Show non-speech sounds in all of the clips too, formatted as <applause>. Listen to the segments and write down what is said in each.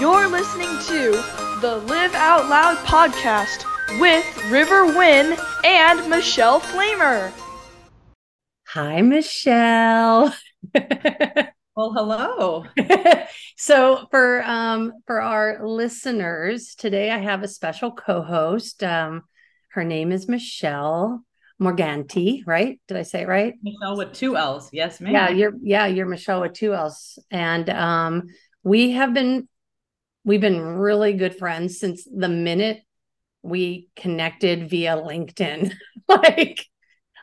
You're listening to the Live Out Loud podcast with River Wynn and Michelle Flamer. Hi, Michelle. <laughs> well, hello. <laughs> so for um for our listeners, today I have a special co-host. Um, her name is Michelle Morganti, right? Did I say it right? Michelle with two L's. Yes, ma'am. Yeah, you're yeah, you're Michelle with two L's. And um we have been we've been really good friends since the minute we connected via LinkedIn. <laughs> like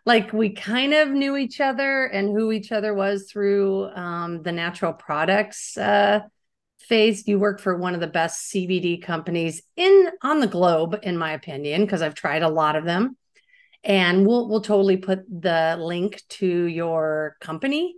like we kind of knew each other and who each other was through um, the natural products uh, phase. You work for one of the best CBD companies in on the globe, in my opinion, because I've tried a lot of them. And we'll we'll totally put the link to your company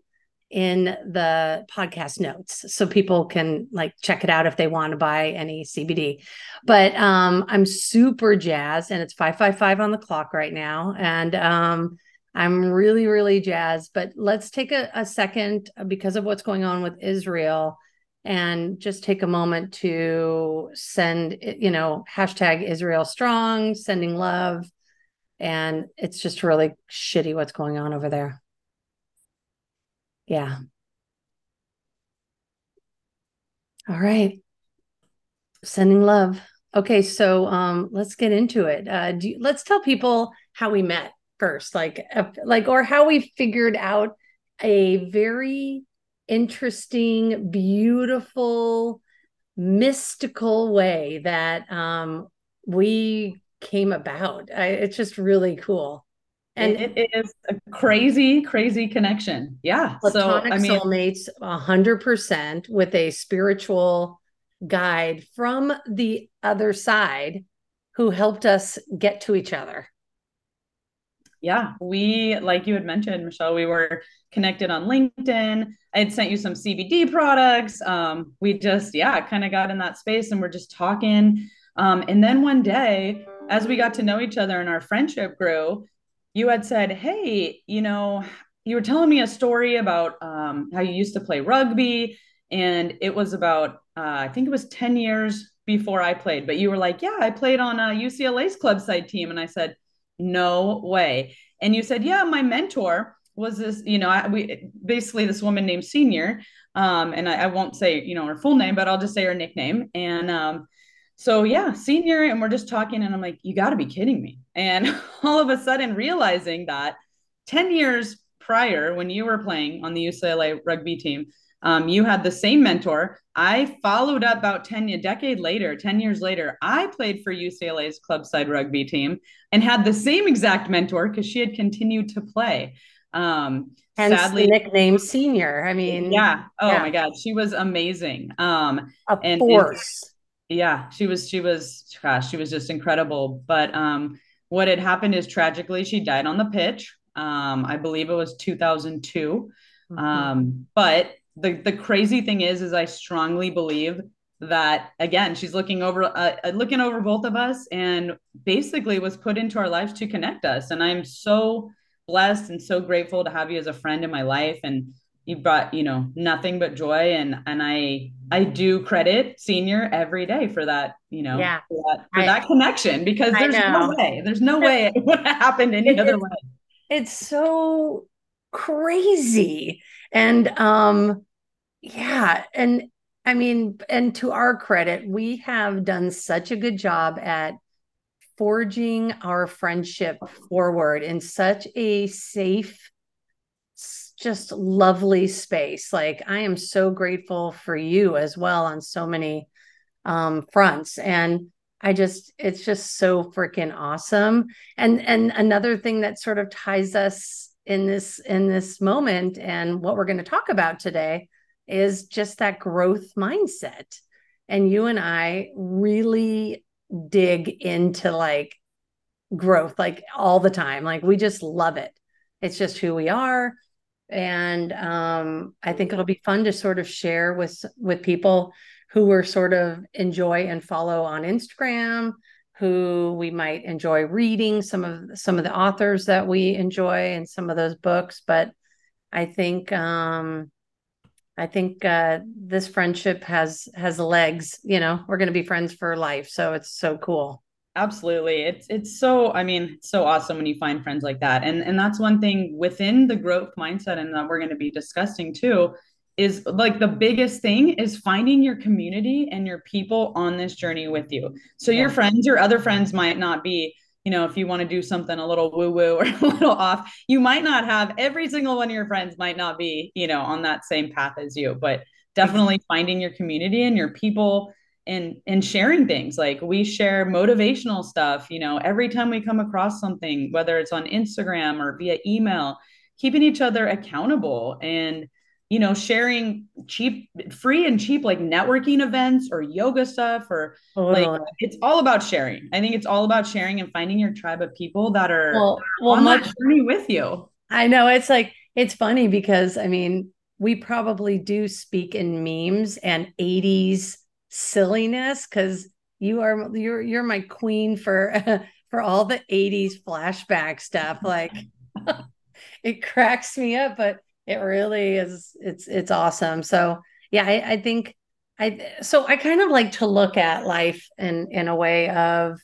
in the podcast notes so people can like check it out if they want to buy any CBD. But um I'm super jazzed and it's 555 on the clock right now and um I'm really really jazzed but let's take a, a second because of what's going on with Israel and just take a moment to send you know hashtag Israel strong sending love and it's just really shitty what's going on over there. Yeah. All right. Sending love. Okay, so um let's get into it. Uh do you, let's tell people how we met first, like uh, like or how we figured out a very interesting, beautiful, mystical way that um we came about. I, it's just really cool. And it is a crazy, crazy connection. Yeah. Platonic so, I mean, soulmates, hundred percent with a spiritual guide from the other side who helped us get to each other. Yeah, we like you had mentioned, Michelle. We were connected on LinkedIn. I had sent you some CBD products. Um, we just, yeah, kind of got in that space and we're just talking. Um, and then one day, as we got to know each other and our friendship grew, you had said, Hey, you know, you were telling me a story about um, how you used to play rugby. And it was about, uh, I think it was 10 years before I played, but you were like, Yeah, I played on a UCLA's club side team. And I said, No way. And you said, Yeah, my mentor was this, you know, we basically this woman named Senior. Um, and I, I, won't say, you know, her full name, but I'll just say her nickname. And um, so yeah, senior, and we're just talking, and I'm like, you got to be kidding me. And <laughs> all of a sudden, realizing that 10 years prior, when you were playing on the UCLA rugby team, um, you had the same mentor. I followed up about 10 a decade later, 10 years later, I played for UCLA's club side rugby team and had the same exact mentor because she had continued to play. Um, Hence sadly, the nickname senior. I mean, yeah. Oh yeah. my God, she was amazing. Um, of and, course. And, yeah she was she was gosh she was just incredible. But um what had happened is tragically she died on the pitch. Um i believe it was 2002 mm-hmm. um but the the crazy thing is is i strongly believe that again she's looking over uh, uh looking over both of us and basically was put into our lives to connect us. And i'm so blessed and so grateful to have you as a friend in my life. And you brought you know nothing but joy and and i i do credit senior every day for that you know yeah. for that, for I, that connection because there's no way there's no way it would have happened any it, other way. it's so crazy. And um yeah and i mean and to our credit we have done such a good job at forging our friendship forward in such a safe just lovely space. Like I am so grateful for you as well on so many um, fronts. And I just, it's just so freaking awesome. And and another thing that sort of ties us in this in this moment and what we're going to talk about today is just that growth mindset. And you and I really dig into like growth like all the time. Like we just love it. It's just who we are and um, I think it'll be fun to sort of share with with people who are sort of enjoy and follow on Instagram, who we might enjoy reading some of some of the authors that we enjoy and some of those books. But I think um, I think uh, this friendship has has legs. You know, we're going to be friends for life, so it's so cool. Absolutely, it's it's so. I mean, it's so awesome when you find friends like that, and and that's one thing within the growth mindset, and that we're going to be discussing too. Is like the biggest thing is finding your community and your people on this journey with you. So yeah. your friends, your other friends might not be you know, if you want to do something a little woo woo <laughs> or a little off, you might not have every single one of your friends might not be, you know, on that same path as you, but definitely finding your community and your people and and sharing things like we share motivational stuff you know every time we come across something whether it's on instagram or via email keeping each other accountable and you know, sharing cheap, free and cheap like networking events or yoga stuff or like it's all about sharing. I think it's all about sharing and finding your tribe of people that are, well, well, on much, that journey with you. I know it's like it's funny because I mean, we probably do speak in memes and 80s silliness because you are you're you're my queen for <laughs> for all the 80s flashback stuff. Like <laughs> it cracks me up, but it really is it's it's awesome so yeah I, I think i so i kind of like to look at life in in a way of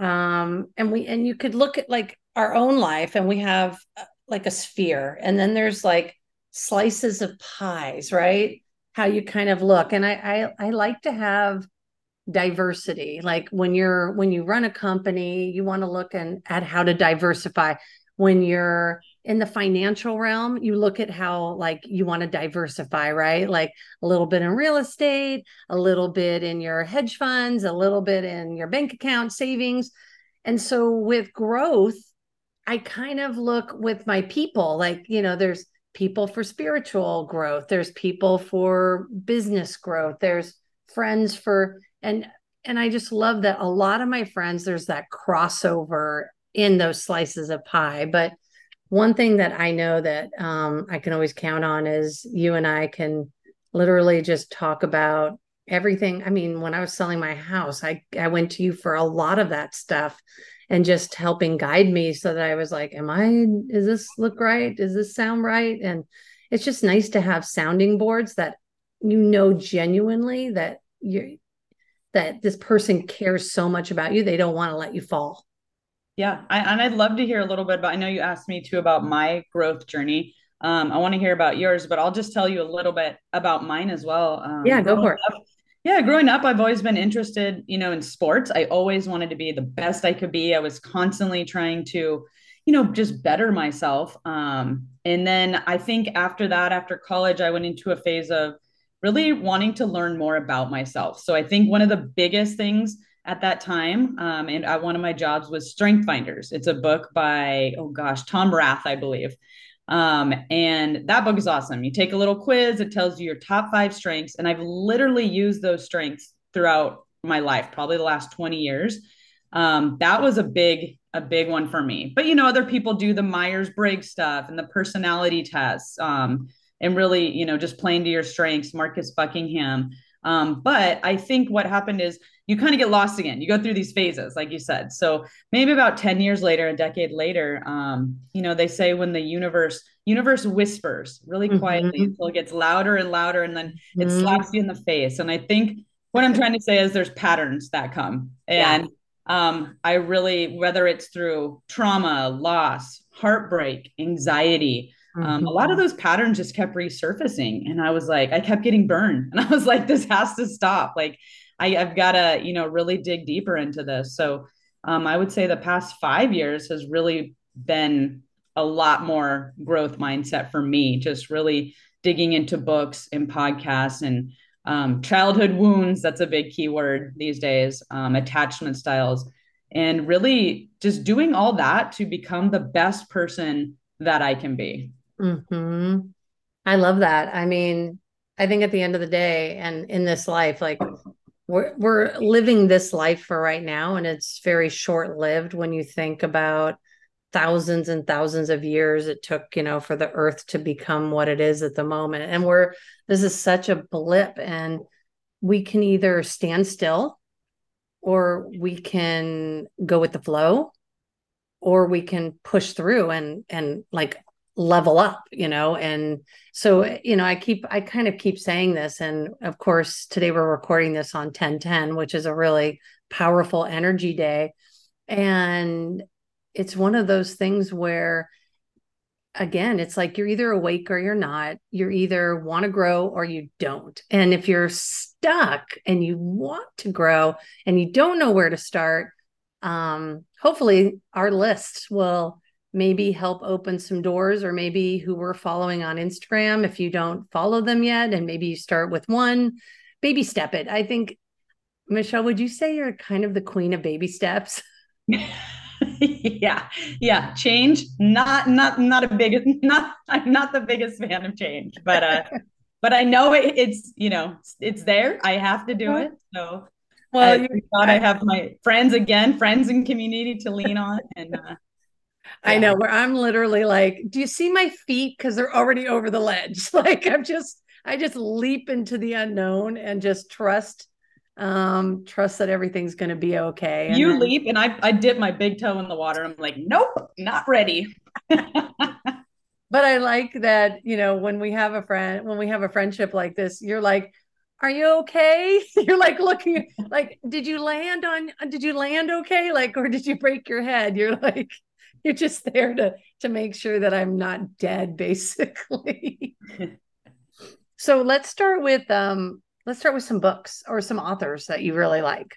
um and we and you could look at like our own life and we have uh, like a sphere and then there's like slices of pies right how you kind of look. And i i, I like to have diversity. Like when you're when you run a company you want to look and at how to diversify. When you're in the financial realm you look at how like you want to diversify right? Like a little bit in real estate a little bit in your hedge funds a little bit in your bank account savings. And so with growth i kind of look with my people. Like you know there's people for spiritual growth there's people for business growth there's friends for and and i just love that a lot of my friends there's that crossover in those slices of pie but one thing that I know that um, I can always count on is you and I can literally just talk about everything. I mean, when I was selling my house, I I went to you for a lot of that stuff and just helping guide me so that I was like, am I does this look right? Does this sound right? And it's just nice to have sounding boards that you know genuinely that you that this person cares so much about you they don't want to let you fall yeah, I, and I'd love to hear a little bit about. I know you asked me too about my growth journey. Um, I want to hear about yours, but I'll just tell you a little bit about mine as well. Um, yeah, go for it. Up, yeah, growing up, I've always been interested, you know, in sports. I always wanted to be the best I could be. I was constantly trying to, you know, just better myself. Um, and then I think after that, after college, I went into a phase of really wanting to learn more about myself. So I think one of the biggest things at that time. Um, and I, one of my jobs was Strength Finders. It's a book by, oh gosh, Tom Rath, I believe. Um, and that book is awesome. You take a little quiz, it tells you your top five strengths. And I've literally used those strengths throughout my life, probably the last 20 years. Um, that was a big, a big one for me. But you know, other people do the Myers Briggs stuff and the personality tests. Um, and really, you know, just playing to your strengths, Marcus Buckingham. Um, but I think what happened is you kind of get lost again. You go through these phases, like you said. So maybe about 10 years later, a decade later, um, you know, they say when the universe universe whispers really mm-hmm. quietly mm-hmm. until it gets louder and louder and then mm-hmm. it slaps you in the face. And I think what I'm trying to say is there's patterns that come. And yeah. um, I really, whether it's through trauma, loss, heartbreak, anxiety, um, a lot of mm-hmm. those patterns just kept resurfacing and i was like i kept getting burned <laughs> and i was like this has to stop like I, have got to, you know, really dig deeper into this. So um, I would say the past five years has really been a lot more growth mindset for me, just really digging into books and podcasts and um, childhood wounds. That's a big keyword these days, um, attachment styles, and really just doing all that to become the best person that I can be. hmm I love that. I mean, I think at the end of the day and in this life, like we're we're living this life for right now and it's very short lived when you think about thousands and thousands of years it took you know for the earth to become what it is at the moment. And we're this is such a blip and we can either stand still or we can go with the flow or we can push through and and like level up you know and so you know i keep i kind of keep saying this and of course today we're recording this on 1010 which is a really powerful energy day. And it's one of those things where again it's like you're either awake or you're not. You're either want to grow or you don't. And if you're stuck and you want to grow and you don't know where to start um hopefully our list will maybe help open some doors or maybe who we're following on Instagram if you don't follow them yet and maybe you start with one baby step it. I think michelle would you say you're kind of the queen of baby steps? <laughs> Yeah yeah change not not not a big not i'm not the biggest fan of change but uh <laughs> but i know it, it's you know it's there. I have to do it so. well I thought I, I have my friends again friends and community to lean on and uh yeah. I know where I'm literally like, do you see my feet? Because they're already over the ledge. <laughs> Like I'm just, I just leap into the unknown and just trust, um, trust that everything's going to be okay. And you then, leap, and I, I dip my big toe in the water. I'm like, nope, not ready. <laughs> but I like that, you know, when we have a friend, when we have a friendship like this, you're like, are you okay? <laughs> You're like looking like, did you land on, did you land okay? Like, or did you break your head? You're like, you're just there to to make sure that I'm not dead, basically. <laughs> so let's start with um let's start with some books or some authors that you really like.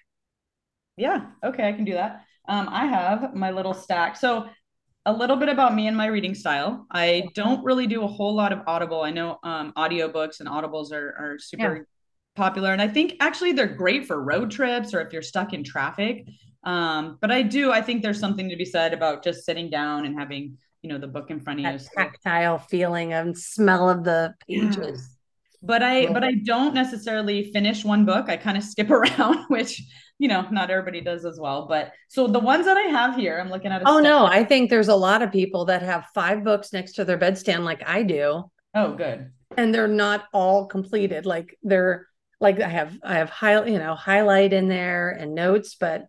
Yeah, okay, I can do that. Um, I have my little stack. So a little bit about me and my reading style. I don't really do a whole lot of Audible. I know um, audiobooks and Audibles are, are super yeah. popular. And I think actually they're great for road trips or if you're stuck in traffic. Um, but I do, I think there's something to be said about just sitting down and having, you know, the book in front of that you. Tactile feeling and smell of the pages. Yeah. <clears throat> But I, yeah. but I don't necessarily finish one book. I kind of skip <laughs> around, which you know, not everybody does as well. But so the ones that I have here, I'm looking at. oh no, I think there's a lot of people that have five books next to their bedstand, like I do. Oh, good. And they're not all completed. Like they're like I have I have high you know highlight in there and notes, but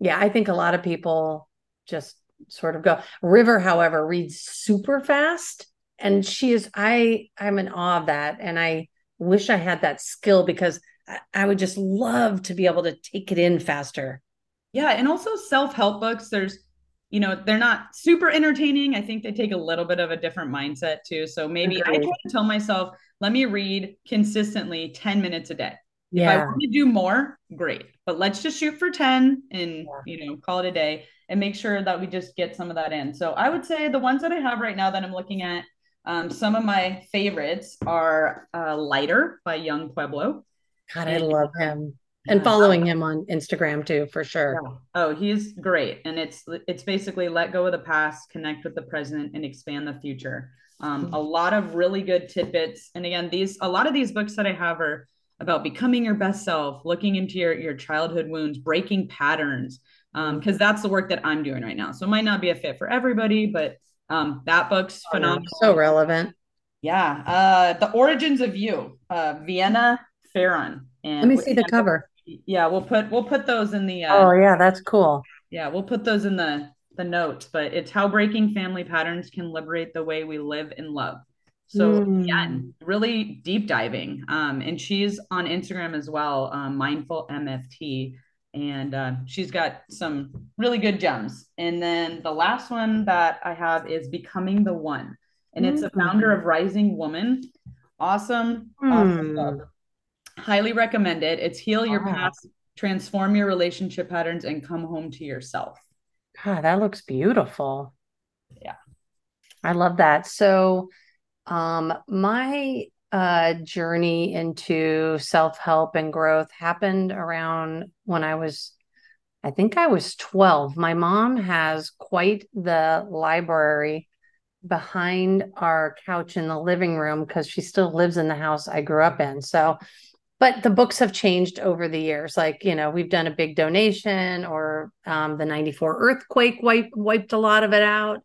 yeah, I think a lot of people just sort of go. River, however, reads super fast. And she is, I, I'm in awe of that. And I wish I had that skill because I, I would just love to be able to take it in faster. Yeah. And also self help books, there's, you know, they're not super entertaining. I think they take a little bit of a different mindset too. So maybe Agreed. I try to tell myself, let me read consistently 10 minutes a day. Yeah. If I want to do more, great. But let's just shoot for 10 and yeah. you know, call it a day and make sure that we just get some of that in. So I would say the ones that I have right now that I'm looking at, um, some of my favorites are uh, Lighter by Yung Pueblo. God, I love him. And following him on Instagram too, for sure. Yeah. Oh, he's great. And it's it's basically let go of the past, connect with the present, and expand the future. Um, mm-hmm. a lot of really good tidbits. And again, these a lot of these books that I have are about becoming your best self, looking into your, your childhood wounds, breaking patterns, because um, that's the work that I'm doing right now. So it might not be a fit for everybody, but um, that book's oh, phenomenal. So relevant. Yeah. Uh, the Origins of You, uh, Vienna Pharaon. And Let me see the cover. Yeah, we'll put we'll put those in the. Uh, oh yeah, that's cool. Yeah, we'll put those in the the notes. But it's how breaking family patterns can liberate the way we live and love. So mm. yeah, really deep diving. Um, and she's on Instagram as well, um, mindful MFT, and uh, she's got some really good gems. And then the last one that I have is becoming the one, and it's a founder of Rising Woman. Awesome, mm. awesome book. Highly recommended. It's heal your past, transform your relationship patterns, and come home to yourself. God, that looks beautiful. Yeah, I love that. So um, my uh, journey into self help and growth happened around when I was, I think I was 12. My mom has quite the library behind our couch in the living room because she still lives in the house I grew up in. So, but the books have changed over the years. Like, you know, we've done a big donation or um, the 94 earthquake wiped, wiped a lot of it out.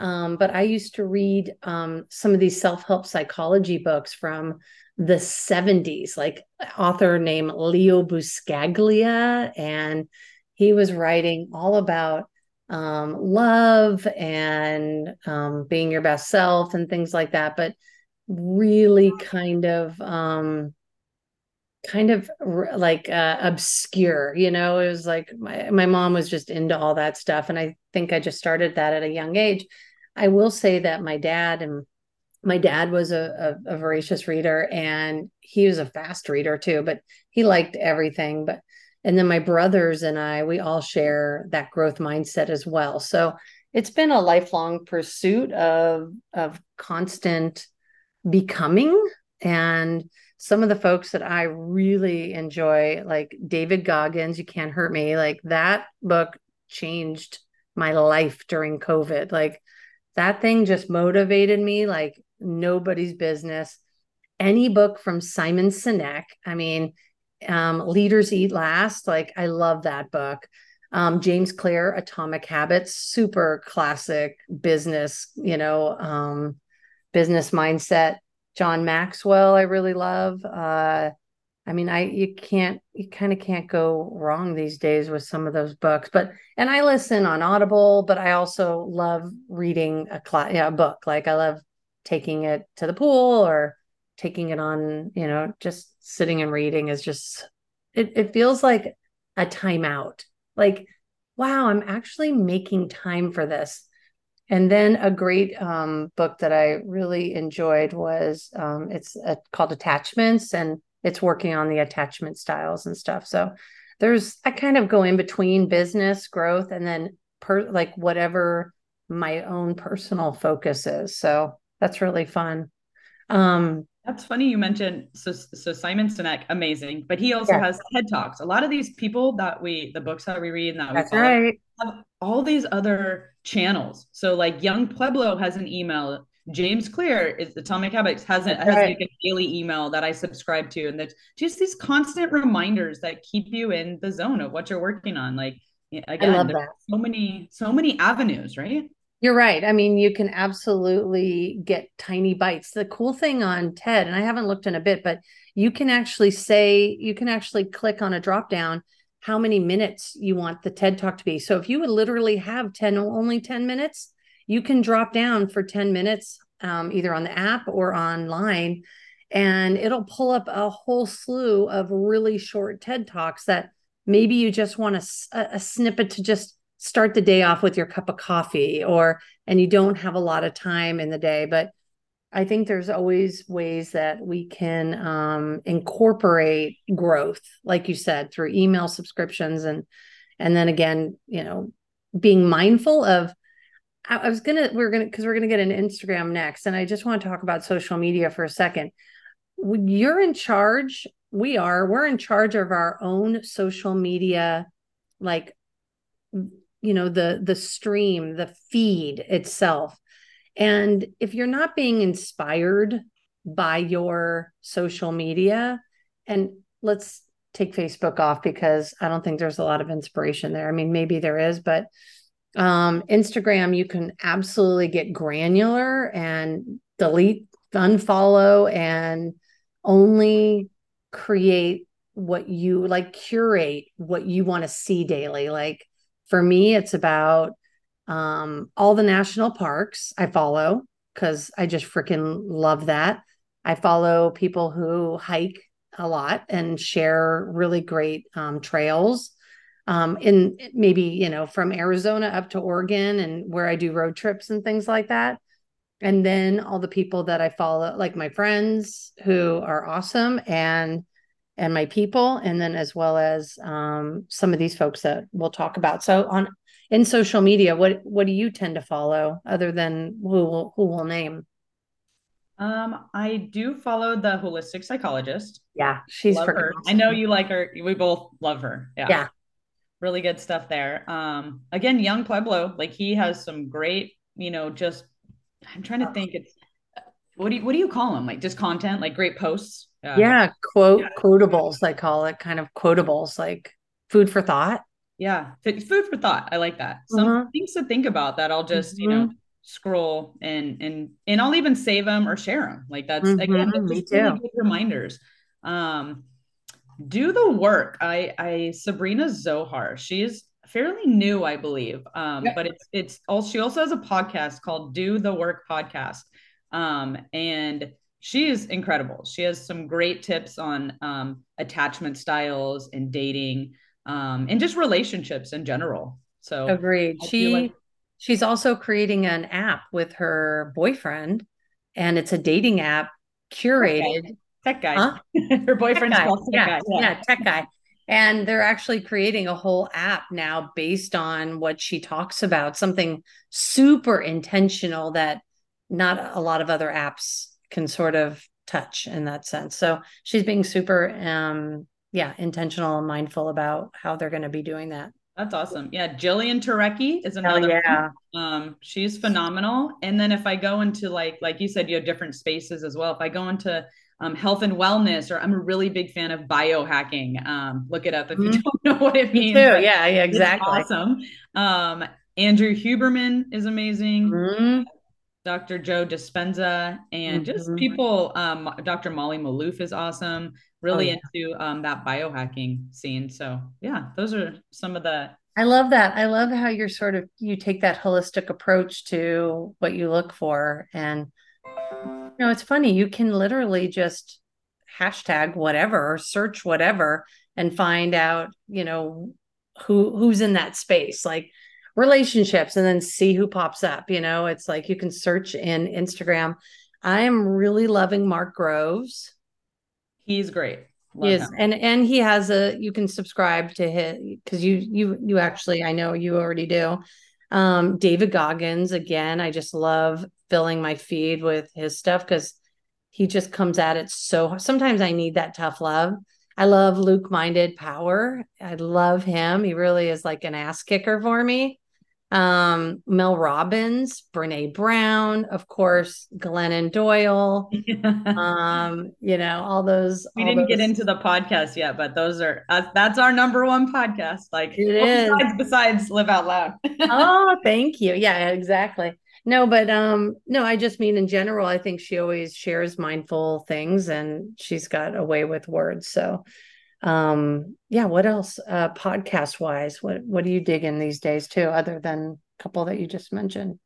Um, but I used to read um, some of these self help psychology books from the 70s, like author named Leo Buscaglia. And he was writing all about um, love and um, being your best self and things like that, but really kind of um, kind of like uh, obscure you know it was like my, my mom was just into all that stuff and i think i just started that at a young age i will say that my dad and my dad was a, a, a voracious reader and he was a fast reader too but he liked everything. But and then my brothers and i we all share that growth mindset as well. So it's been a lifelong pursuit of of constant becoming. And some of the folks that I really enjoy, like David Goggins, You Can't Hurt Me, like that book changed my life during COVID. Like that thing just motivated me like nobody's business. Any book from Simon Sinek, I mean, um, Leaders Eat Last, like I love that book. Um, James Clear, Atomic Habits, super classic business, you know, um, business mindset. John Maxwell, I really love. Uh, I mean, I you can't you kind of can't go wrong these days with some of those books. But and I listen on Audible, but I also love reading a class, yeah, a book. Like I love taking it to the pool or taking it on, you know, just sitting and reading is just it. It feels like a timeout. Like, wow, I'm actually making time for this. And then a great um, book that I really enjoyed was um, it's a, called Attachments, and it's working on the attachment styles and stuff. So there's I kind of go in between business growth and then per like whatever my own personal focus is. So that's really fun. Um, that's funny you mentioned so so Simon Sinek, amazing, but he also yeah. has TED Talks. A lot of these people that we the books that we read and that that's we follow, right. have all these other channels. So like Yung Pueblo has an email. James Clear is Atomic Habits has, a, has right. like a daily email that I subscribe to, and that's just these constant reminders that keep you in the zone of what you're working on. Like again, there's so many so many avenues, right? You're right. I mean, you can absolutely get tiny bites. The cool thing on TED, and I haven't looked in a bit, but you can actually say, you can actually click on a drop down how many minutes you want the TED talk to be. So if you would literally have 10, only 10 minutes, you can drop down for 10 minutes, um, either on the app or online, and it'll pull up a whole slew of really short TED talks that maybe you just want a, a snippet to just start the day off with your cup of coffee or and you don't have a lot of time in the day but i think there's always ways that we can um, incorporate growth like you said through email subscriptions and and then again you know being mindful of i, I was gonna we're gonna because we're gonna get an instagram next and i just want to talk about social media for a second. You're in charge we are we're in charge of our own social media like you know the the stream the feed itself. And if you're not being inspired by your social media and let's take facebook off because i don't think there's a lot of inspiration there. I mean maybe there is but um instagram you can absolutely get granular and delete unfollow and only create what you like curate what you want to see daily like for me, it's about um, all the national parks I follow because I just freaking love that. I follow people who hike a lot and share really great um, trails. Um, in maybe you know from Arizona up to Oregon and where I do road trips and things like that. And then all the people that I follow, like my friends who are awesome and and my people and then as well as um, some of these folks that we'll talk about so on in social media what what do you tend to follow other than who will who will name um, I do follow the holistic psychologist. Yeah, she's love her. I know you like her. We both love her. Yeah. Yeah. Really good stuff there. Um, again, Yung Pueblo, like he has some great, you know, just I'm trying to think it's what do you what do you call them? Like just content, like great posts. Uh, yeah, quote yeah. quotables, I call it, kind of quotables, like food for thought. Yeah, food for thought. I like that. Some mm-hmm. things to think about that I'll just mm-hmm. you know mm-hmm. scroll and and and I'll even save them or share them. Like that's mm-hmm. again, that's Me. Really good reminders. Um, do the work. I I Sabrina Zohar. She's fairly new, I believe. Um, Yep. but it's it's also she also has a podcast called Do the Work Podcast. Um, and she is incredible. She has some great tips on um, attachment styles and dating um, and just relationships in general. So Agreed. She like- she's also creating an app with her boyfriend, and it's a dating app curated. Tech guy, Huh? <laughs> her boyfriend's Tech guy. called tech yeah, guy. yeah, tech guy. And they're actually creating a whole app now based on what she talks about, something super intentional that not a lot of other apps can sort of touch in that sense. So she's being super um yeah, intentional and mindful about how they're going to be doing that. That's awesome. Yeah, Jillian Turecki is Oh another. one. yeah. Um, she's phenomenal. And then if I go into like like you said, you have different spaces as well. If I go into um, health and wellness, or I'm a really big fan of biohacking. Um, look it up if you Mhm. don't know what it Me means. too. Yeah, yeah, exactly. awesome. Um, Andrew Huberman is amazing. Mhm. Dr. Joe Dispenza and just Mhm. people. Um, Dr. Molly Maloof is awesome. Really Oh, yeah. into um, that biohacking scene. So yeah, those are some of the I love that. I love how you're sort of you take that holistic approach to what you look for. And you know, it's funny, you can literally just hashtag whatever or search whatever and find out, you know, who who's in that space, like relationships, and then see who pops up. You know, it's like you can search in Instagram. I am really loving Mark Groves. he's great. Love He and and he has a you can subscribe to his because you you you actually I know you already do. Um, David Goggins again, I just love filling my feed with his stuff because he just comes at it so. Sometimes I need that tough love. I love Luke Minded Power. I love him. He really is like an ass kicker for me. Um, Mel Robbins, Brene Brown, of course, Glennon Doyle. <laughs> Um, you know, all those. we all didn't get into the podcast yet, but those are uh, that's our number one podcast. Like It well, is. besides, besides live out loud. <laughs> oh, thank you. Yeah, exactly. No, but um, no, I just mean in general, I think she always shares mindful things and she's got a way with words. So um, yeah, what else? Uh podcast wise, what what do you dig in these days too, other than a couple that you just mentioned?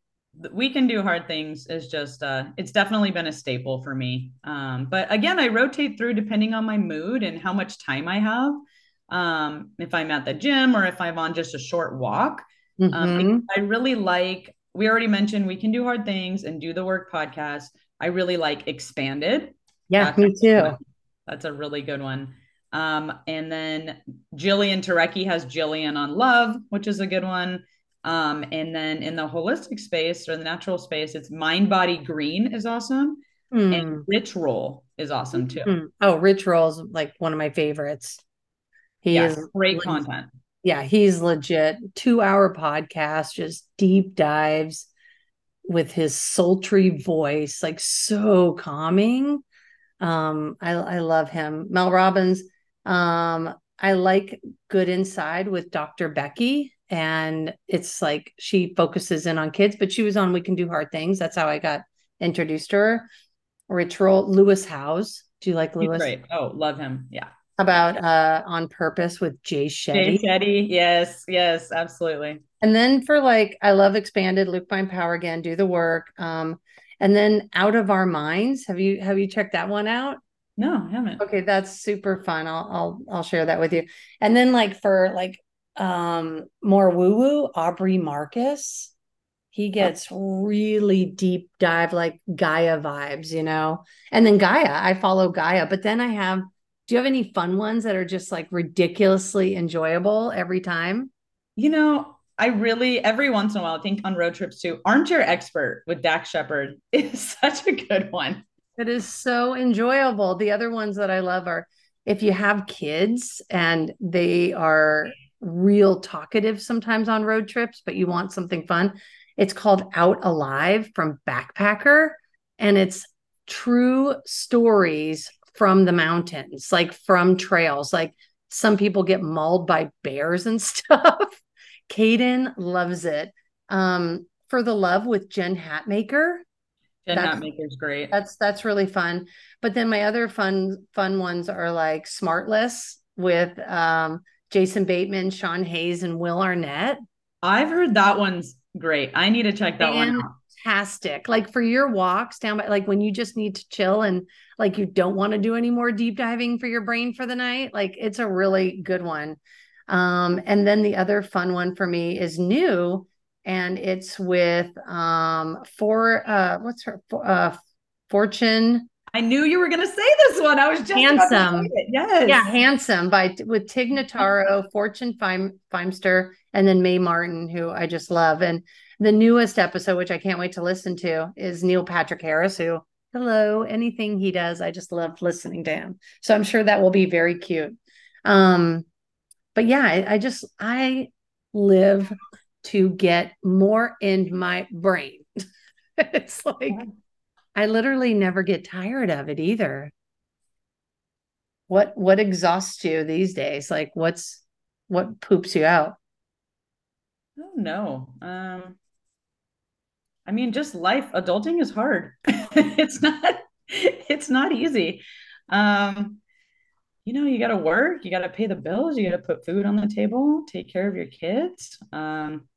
we can do hard things is just uh it's definitely been a staple for me um but again i rotate through depending on my mood and how much time i have um if i'm at the gym or if i'm on just a short walk um, Mhm. I really like, we already mentioned we can do hard things and do the work podcast. I really like expanded. yeah, That's me too. That's a really good one. Um, and then Jillian Turecki has Jillian on love, which is a good one. Um, and then in the holistic space or the natural space, it's mind body green is awesome. Hmm. And rich roll is awesome too. Hmm. Oh, Rich is like one of my favorites. He yeah, is great content. Yeah, he's legit. Two hour podcast, just deep dives with his sultry voice, like so calming. Um, I I love him. Mel Robbins. Um, I like Good Inside with Dr. Becky. And it's like she focuses in on kids, but she was on We Can Do Hard Things. That's how I got introduced to her. Ritual Lewis Howes. Do you like He's Lewis? great. Oh, love him. Yeah. About uh On Purpose with Jay Shetty? Jay Shetty. Yes, yes, absolutely. And then for like, I love expanded Luke Find Power again, do the work. Um, and then Out of Our Minds. Have you have you checked that one out? No, I haven't. Okay, that's super fun. I'll I'll I'll share that with you. And then like for like um more woo-woo, Aubrey Marcus. He gets really deep dive, like Gaia vibes, you know. And then Gaia, I follow Gaia, but then I have do you have any fun ones that are just like ridiculously enjoyable every time? You know, I really every once in a while I think on road trips too. Armchair Expert with Dax Shepard <laughs> is such a good one. It is so enjoyable. The other ones that I love are if you have kids and they are real talkative sometimes on road trips, but you want something fun. It's called Out Alive from Backpacker, and it's true stories from the mountains, like from trails. Like some people get mauled by bears and <laughs> stuff. Caden loves it. Um, For the Love with Jen Hatmaker. Jen That's- Hatmaker's great. That's that's really fun. But then my other fun fun ones are like Smartless with um Jason Bateman, Sean Hayes, and Will Arnett. I've heard that one's great. I need to check that one out. Fantastic. Like for your walks down by like when you just need to chill and like you don't want to do any more deep diving for your brain for the night. Like it's a really good one. Um, and then the other fun one for me is new and it's with um for uh what's her uh fortune I knew you were going to say this one. I was just handsome. Yes. Yeah, handsome by with Tig Notaro, Fortune Feim, Feimster, and then Mae Martin, who I just love. And the newest episode, which I can't wait to listen to, is Neil Patrick Harris, who hello, anything he does, I just love listening to him. So I'm sure that will be very cute. Um, but yeah, I, I just I live to get more in my brain. <laughs> it's like I literally never get tired of it either. What what exhausts you these days? Like what's what poops you out? Oh no. Um I mean just life adulting is hard. <laughs> it's not it's not easy. Um you know, you got to work, you got to pay the bills, you got to put food on the table, take care of your kids. Um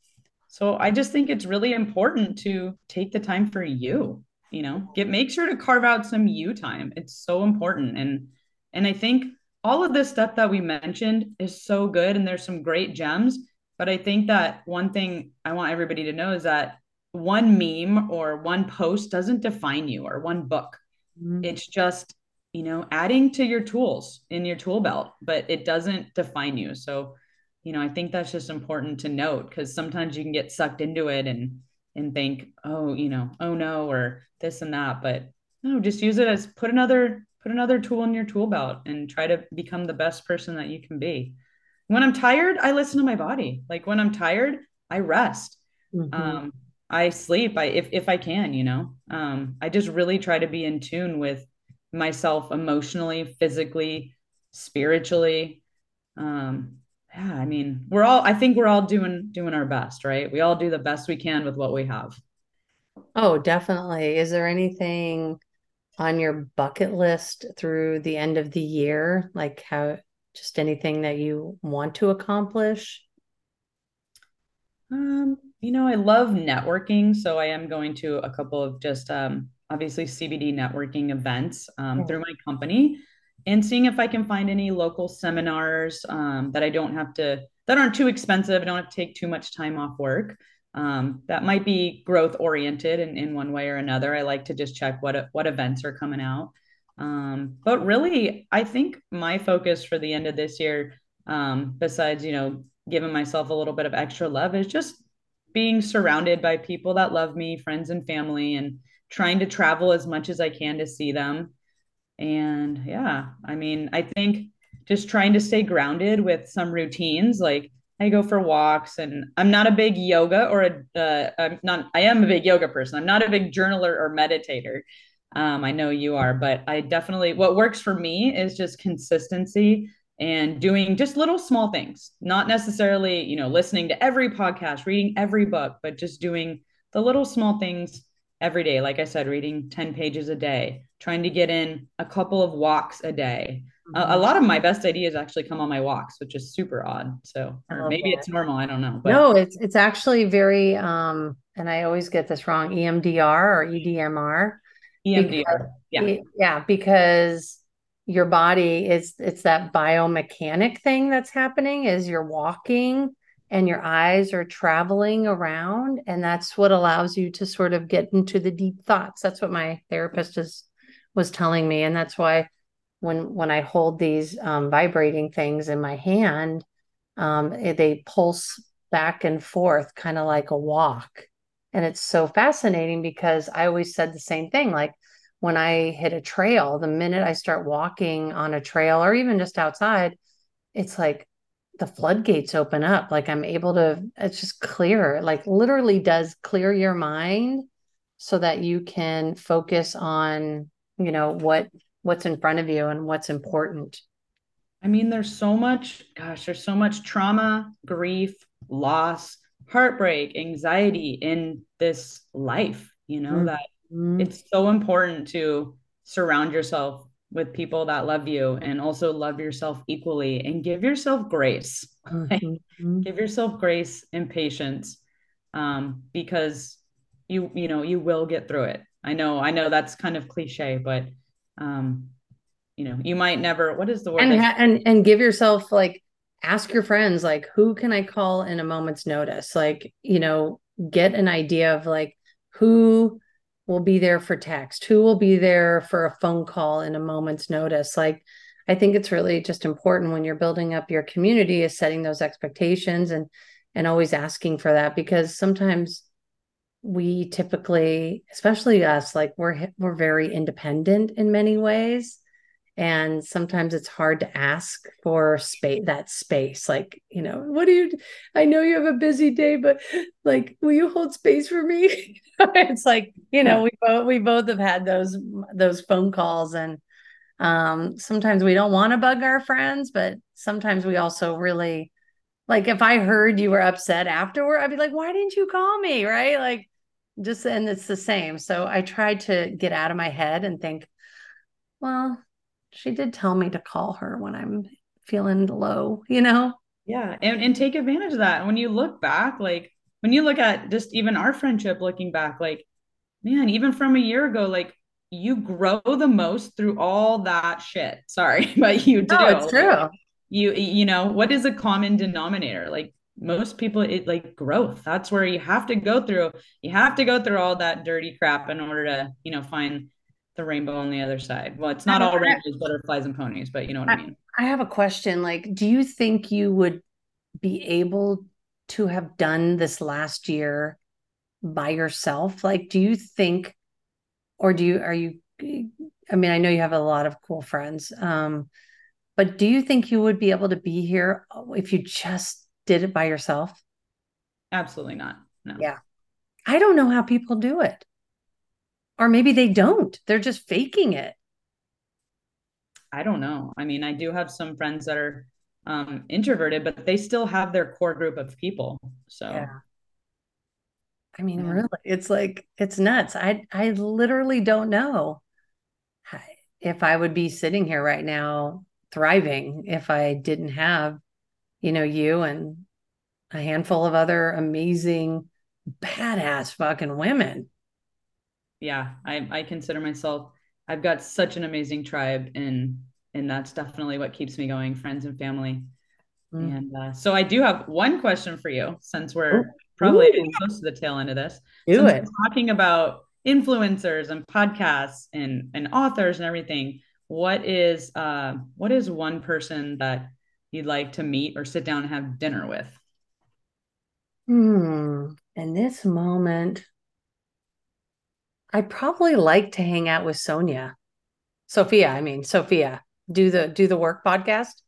so I just think it's really important to take the time for you you know get make sure to carve out some you time it's so important and and i think all of this stuff that we mentioned is so good and there's some great gems but i think that one thing i want everybody to know is that one meme or one post doesn't define you or one book mm-hmm. it's just you know adding to your tools in your tool belt but it doesn't define you so you know i think that's just important to note because sometimes you can get sucked into it and and think, oh, you know, oh no, or this and that. But no, just use it as put another put another tool in your tool belt and try to become the best person that you can be. When I'm tired, I listen to my body. Like when I'm tired, I rest. Mm-hmm. Um, I sleep. I if if I can, you know. Um, I just really try to be in tune with myself emotionally, physically, spiritually. Um, yeah, I mean, we're all I think we're all doing doing our best, right? We all do the best we can with what we have. Oh, definitely. Is there anything on your bucket list through the end of the year? Like how just anything that you want to accomplish? Um, you know, I love networking, so I am going to a couple of just um obviously CBD networking events um, yeah. through my company and seeing if I can find any local seminars um, that I don't have to, that aren't too expensive. I don't have to take too much time off work. Um, that might be growth oriented in, in one way or another. I like to just check what, what events are coming out. Um, but really, I think my focus for the end of this year, um, besides, you know, giving myself a little bit of extra love, is just being surrounded by people that love me, friends and family, and trying to travel as much as I can to see them. And yeah, I mean, I think just trying to stay grounded with some routines like I go for walks and I'm not a big yoga or a uh, I'm not I am a big yoga person. I'm not a big journaler or meditator. Um, I know you are, but I definitely what works for me is just consistency and doing just little small things, not necessarily, you know, listening to every podcast, reading every book, but just doing the little small things every day. Like I said, reading 10 pages a day, trying to get in a couple of walks a day. Mm-hmm. A, a, lot of my best ideas actually come on my walks, which is super odd. So, or maybe that. it's normal. I don't know. But. No, it's it's actually very um, and I always get this wrong. EMDR or EDMR. EMDR. Because, yeah. Yeah, because your body is it's that biomechanic thing that's happening is you're walking and your eyes are traveling around and that's what allows you to sort of get into the deep thoughts. That's what my therapist is was telling me and that's why when when i hold these um, vibrating things in my hand um, they pulse back and forth kind of like a walk. And it's so fascinating because i always said the same thing like when i hit a trail the minute i start walking on a trail or even just outside it's like the floodgates open up like i'm able to it's just clear like literally does clear your mind so that you can focus on you know what what's in front of you and what's important i mean there's so much gosh there's so much trauma grief loss heartbreak anxiety in this life you know mm-hmm. that it's so important to surround yourself with people that love you and also love yourself equally and give yourself grace. <laughs> Mm-hmm. give yourself grace and patience um, because you you know you will get through it. I know I know that's kind of cliche, but um, you know you might never. What is the word? And ha- and and give yourself like ask your friends like who can I call in a moment's notice? Like you know get an idea of like who will be there for text, who will be there for a phone call in a moment's notice. Like I think it's really just important when you're building up your community is setting those expectations and and always asking for that because sometimes we typically especially us like we're we're very independent in many ways and sometimes it's hard to ask for space that space like you know what do you i know you have a busy day but like will you hold space for me <laughs> it's like you know we both we both have had those those phone calls and um sometimes we don't want to bug our friends but sometimes we also really like if I heard you were upset afterward, I'd be like, why didn't you call me? Right. Like just and it's the same. So I tried to get out of my head and think, well, she did tell me to call her when I'm feeling low, you know? Yeah. And and take advantage of that. And when you look back, like when you look at just even our friendship looking back, like, man, even from a year ago, like you grow the most through all that shit. <laughs> Sorry, but you do. No, it's true you you know what is a common denominator like most people it like growth that's where you have to go through you have to go through all that dirty crap in order to you know find the rainbow on the other side well it's not all rainbows butterflies and ponies but you know what I, I mean i have a question like do you think you would be able to have done this last year by yourself like do you think or do you are you i mean i know you have a lot of cool friends um but do you think you would be able to be here if you just did it by yourself? Absolutely not. No. Yeah. I don't know how people do it. Or maybe they don't. They're just faking it. I don't know. I mean, I do have some friends that are um, introverted, but they still have their core group of people. So, yeah. I mean, yeah. really, it's like it's nuts. I I literally don't know if I would be sitting here right now thriving if I didn't have, you know, you and a handful of other amazing, badass fucking women. Yeah, I, I consider myself, I've got such an amazing tribe and and that's definitely what keeps me going, friends and family. Mm. And uh, so I do have one question for you since we're Ooh. probably Ooh. close to the tail end of this. Do since it. talking about influencers and podcasts and and authors and everything what is uh, what is one person that you'd like to meet or sit down and have dinner with? Hmm. In this moment, I'd probably like to hang out with Sonia. Sophia, I mean Sophia. Do the do the work podcast.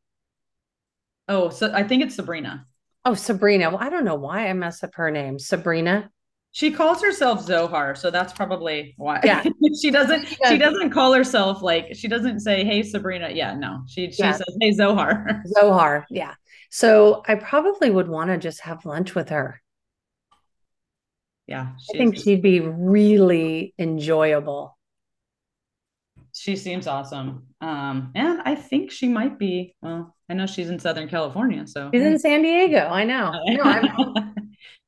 Oh, so I think it's Sabrina. Oh, Sabrina. Well, I don't know why I mess up her name. Sabrina. She calls herself Zohar, so that's probably why. Yeah. <laughs> she doesn't she doesn't call herself like she doesn't say, Hey Sabrina. Yeah, no. She she yeah. says, Hey Zohar. <laughs> Zohar, yeah. So I probably would want to just have lunch with her. Yeah. I think she'd be really enjoyable. She seems awesome. Um, and I think she might be, well, I know she's in Southern California. So she's in San Diego. I know. <laughs> no,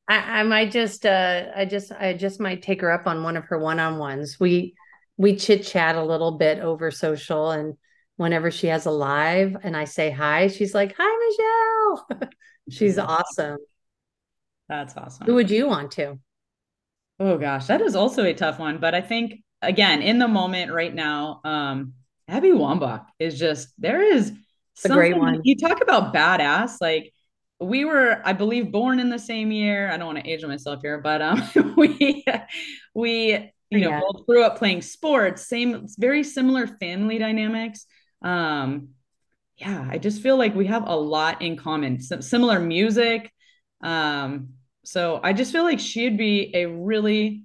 I, I might just uh I just I just might take her up on one of her one-on-ones. We we chit chat a little bit over social and whenever she has a live and I say hi, she's like, Hi Michelle. <laughs> she's awesome. That's awesome. Who would you want to? Oh gosh, that is also a tough one. But I think again, in the moment right now, um, Abby Wambach is just there is a great one. You talk about badass, like we were, I believe, born in the same year. I don't want to age myself here, but um, <laughs> we we you know yeah. both grew up playing sports, same very similar family dynamics. Um, yeah, I just feel like we have a lot in common, similar music. Um, so I just feel like she'd be a really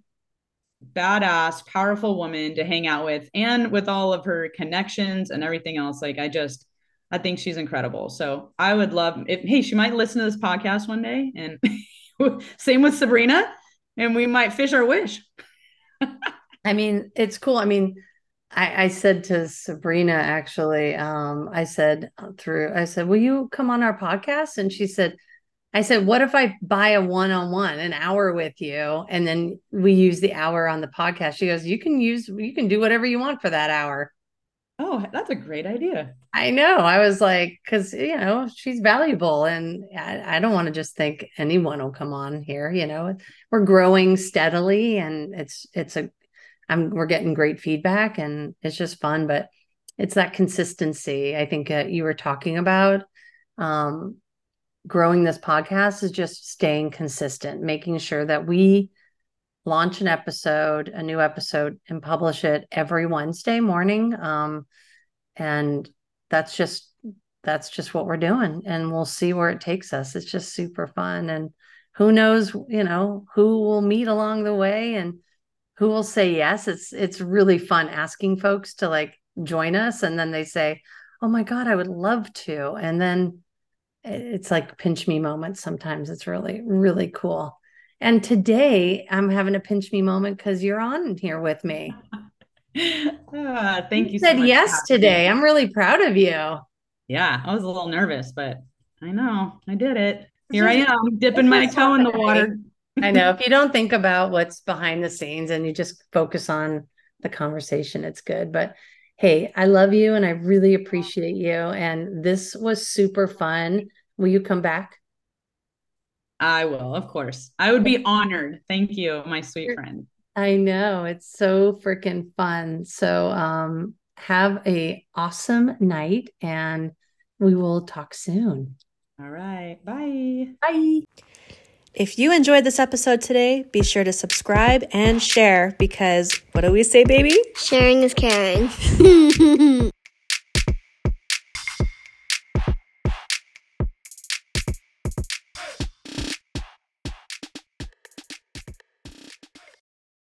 badass, powerful woman to hang out with, and with all of her connections and everything else. Like I just I think she's incredible. So I would love if hey, she might listen to this podcast one day and <laughs> same with Sabrina and we might fish our wish. <laughs> I mean, it's cool. I mean, I, I said to Sabrina, actually, um, I said through, I said, will you come on our podcast? And she said, I said, what if I buy a one on one, an hour with you, and then we use the hour on the podcast? She goes, you can use, you can do whatever you want for that hour. Oh, that's a great idea. I know. I was like, because, you know, she's valuable. And I, I don't want to just think anyone will come on here. You know, we're growing steadily and it's, it's a, I'm, we're getting great feedback and it's just fun, but it's that consistency I think uh, you were talking about. Um, growing this podcast is just staying consistent, making sure that we launch an episode, a new episode, and publish it every Wednesday morning. Um, and that's just that's just what we're doing, and we'll see where it takes us. It's just super fun, and who knows, you know, who will meet along the way, and who will say yes. It's it's really fun asking folks to like join us, and then they say, "Oh my god, I would love to," and then it's like pinch me moments sometimes. It's really really cool. And today i'm having a pinch me moment because you're on here with me. <laughs> Ah, thank you, you said so yes today. I'm really proud of you. Yeah i was a little nervous but i know. I did it. Here i am dipping my toe in the water. I know. If you <laughs> don't think about what's behind the scenes and you just focus on the conversation it's good. But Hey, I love you and I really appreciate you. And this was super fun. Will you come back? I will, of course. I would be honored. Thank you, my sweet friend. I know. It's so freaking fun. So um have a awesome night and we will talk soon. All right. Bye. Bye. If you enjoyed this episode today, be sure to subscribe and share because what do we say, baby? Sharing is caring. <laughs>